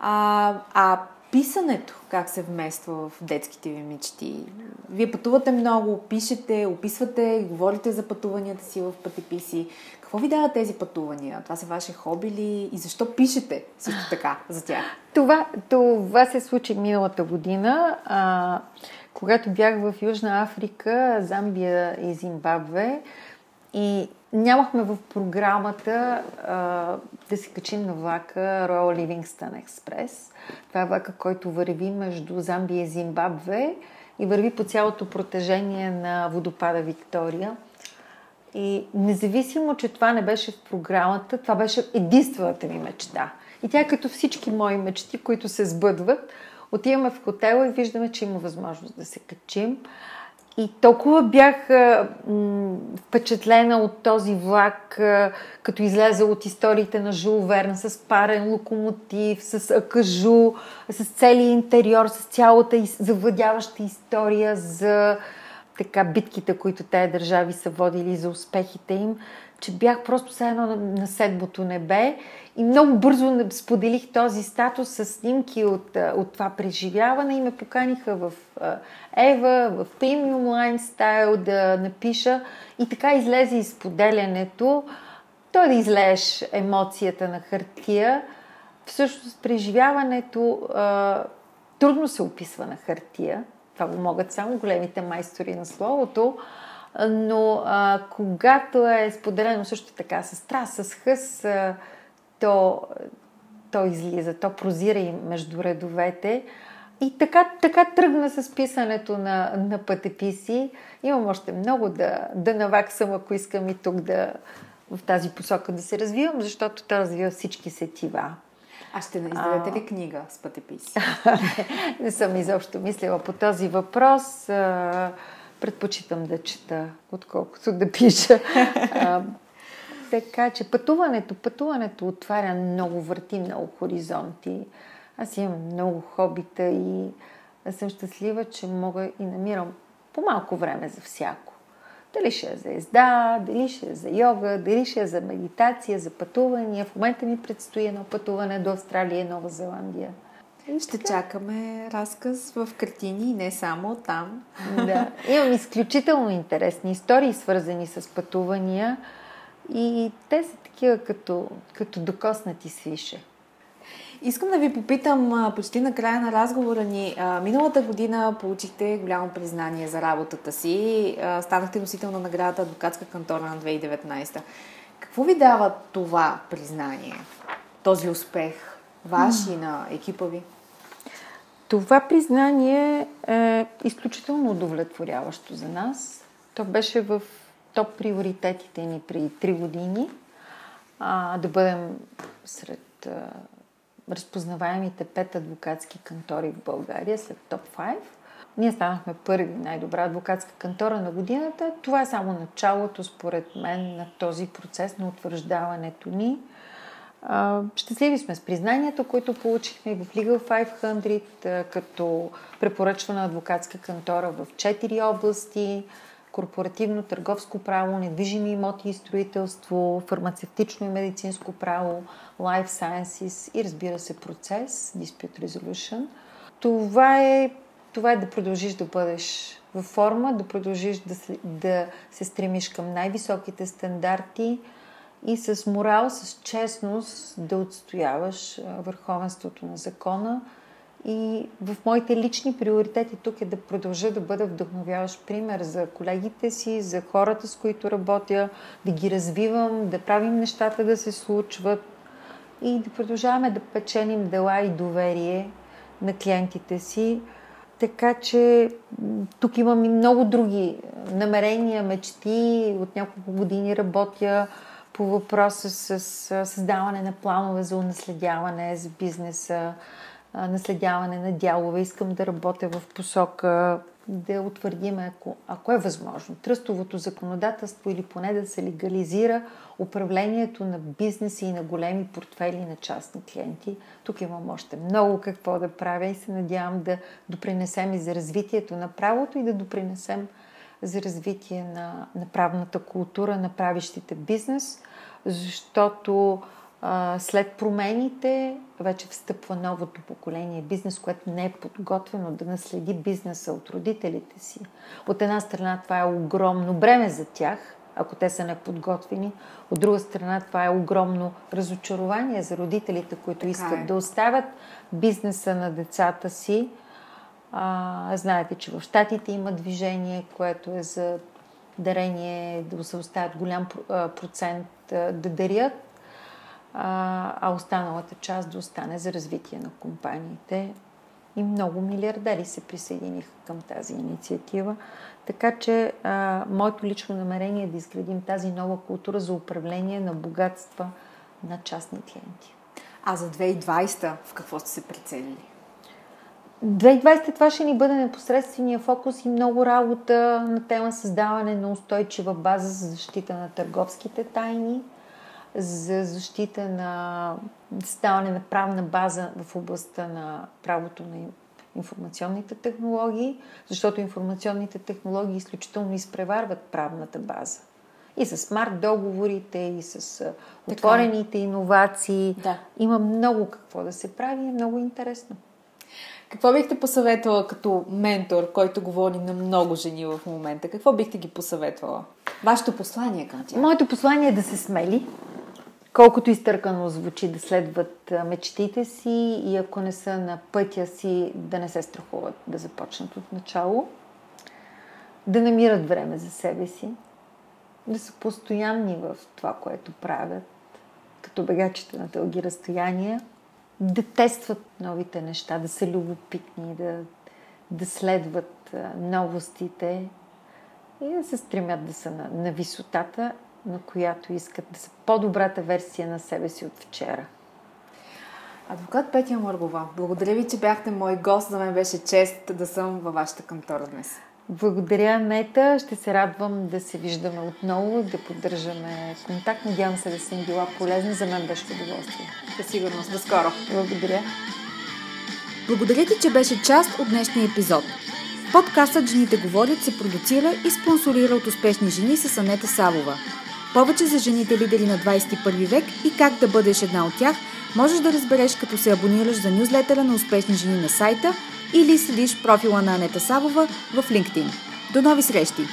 А, а писането как се вмества в детските ви мечти? Вие пътувате много, пишете, описвате, говорите за пътуванията си в пътеписи. Какво ви дават тези пътувания? Това са ваше хоби ли? И защо пишете също така за тях? Това, това се случи миналата година, а, когато бях в Южна Африка, Замбия и Зимбабве. И нямахме в програмата а, да се качим на влака Royal Livingston Express. Това е влака, който върви между Замбия и Зимбабве и върви по цялото протежение на водопада Виктория. И независимо, че това не беше в програмата, това беше единствената ми мечта. И тя е като всички мои мечти, които се сбъдват. Отиваме в хотела и виждаме, че има възможност да се качим. И толкова бях м- впечатлена от този влак, като излезе от историите на Жул Верн с парен локомотив, с акажу, с целият интериор, с цялата из- завладяваща история за така битките, които тези държави са водили за успехите им, че бях просто все едно на, на седмото небе и много бързо споделих този статус с снимки от, от това преживяване и ме поканиха в Ева, в Premium Lifestyle да напиша и така излезе изподелянето. Той да излееш емоцията на хартия. Всъщност преживяването а, трудно се описва на хартия. Това го могат само големите майстори на словото. Но а, когато е споделено също така с страст, с хъс, а, то, то излиза, то прозира и между редовете. И така, така тръгна с писането на, на пътеписи. Имам още много да, да наваксам, ако искам и тук да в тази посока да се развивам, защото то развива всички сетива. А ще не издадете ли книга с пътеписи? не съм изобщо мислила по този въпрос. Предпочитам да чета, отколкото да пиша. Така че пътуването, пътуването отваря много врати, много хоризонти. Аз имам много хобита и съм щастлива, че мога и намирам по-малко време за всяко. Дали ще е за езда, дали ще е за йога, дали ще е за медитация, за пътувания. В момента ми предстои едно пътуване до Австралия и Нова Зеландия. И ще така. чакаме разказ в картини и не само там. Да. Имам изключително интересни истории, свързани с пътувания. И те са такива като, като докоснати свише. Искам да ви попитам почти на края на разговора ни. Миналата година получихте голямо признание за работата си. Станахте носител на наградата Адвокатска кантора на 2019. Какво ви дава това признание, този успех, ваш и на екипа ви? Това признание е изключително удовлетворяващо за нас. То беше в топ приоритетите ни преди 3 години. А, да бъдем сред а, разпознаваемите пет адвокатски кантори в България след топ 5. Ние станахме първи най-добра адвокатска кантора на годината. Това е само началото, според мен, на този процес на утвърждаването ни. Щастливи сме с признанията, които получихме в Legal 500, като препоръчвана адвокатска кантора в 4 области корпоративно търговско право, недвижими имоти и строителство, фармацевтично и медицинско право, life sciences и разбира се процес, dispute resolution. Това е, това е да продължиш да бъдеш във форма, да продължиш да да се стремиш към най-високите стандарти и с морал, с честност да отстояваш върховенството на закона, и в моите лични приоритети тук е да продължа да бъда вдъхновяващ пример за колегите си, за хората, с които работя, да ги развивам, да правим нещата да се случват и да продължаваме да печеним дела и доверие на клиентите си. Така че тук имам и много други намерения, мечти. От няколко години работя по въпроса с създаване на планове за унаследяване за бизнеса, наследяване на дялове. Искам да работя в посока да утвърдим, ако, ако е възможно, тръстовото законодателство или поне да се легализира управлението на бизнеси и на големи портфели на частни клиенти. Тук имам още много какво да правя и се надявам да допринесем и за развитието на правото и да допринесем за развитие на, на правната култура на правищите бизнес, защото след промените вече встъпва новото поколение бизнес, което не е подготвено да наследи бизнеса от родителите си. От една страна това е огромно бреме за тях, ако те са неподготвени. От друга страна това е огромно разочарование за родителите, които така искат е. да оставят бизнеса на децата си. А, знаете, че в Штатите има движение, което е за дарение, да се оставят голям процент да дарят а останалата част да остане за развитие на компаниите. И много милиардери се присъединиха към тази инициатива. Така че а, моето лично намерение е да изградим тази нова култура за управление на богатства на частни клиенти. А за 2020 в какво сте се прицелили? 2020 това ще ни бъде непосредствения фокус и много работа на тема създаване на устойчива база за защита на търговските тайни, за защита на ставане на правна база в областта на правото на информационните технологии, защото информационните технологии изключително изпреварват правната база. И с смарт договорите, и с е. отворените иновации. Да. Има много какво да се прави и е много интересно. Какво бихте посъветвала като ментор, който говори на много жени в момента? Какво бихте ги посъветвала? Вашето послание към? Моето послание е да се смели, колкото изтъркано звучи да следват мечтите си и ако не са на пътя си, да не се страхуват да започнат от начало, да намират време за себе си, да са постоянни в това, което правят, като бегачите на дълги разстояния, да тестват новите неща, да са любопитни, да, да следват новостите и да се стремят да са на, на висотата на която искат да са по-добрата версия на себе си от вчера. Адвокат Петя Мъргова, благодаря ви, че бяхте мой гост. За мен беше чест да съм във вашата кантора днес. Благодаря, Нета. Ще се радвам да се виждаме отново, да поддържаме контакт. Надявам се да съм била полезна. За мен беше удоволствие. Със сигурност. До скоро. Благодаря. Благодаря ти, че беше част от днешния епизод. Подкастът Жените говорят се продуцира и спонсорира от успешни жени с Анета Савова. Повече за жените лидери на 21 век и как да бъдеш една от тях можеш да разбереш като се абонираш за нюзлетера на успешни жени на сайта или следиш профила на Анета Савова в LinkedIn. До нови срещи!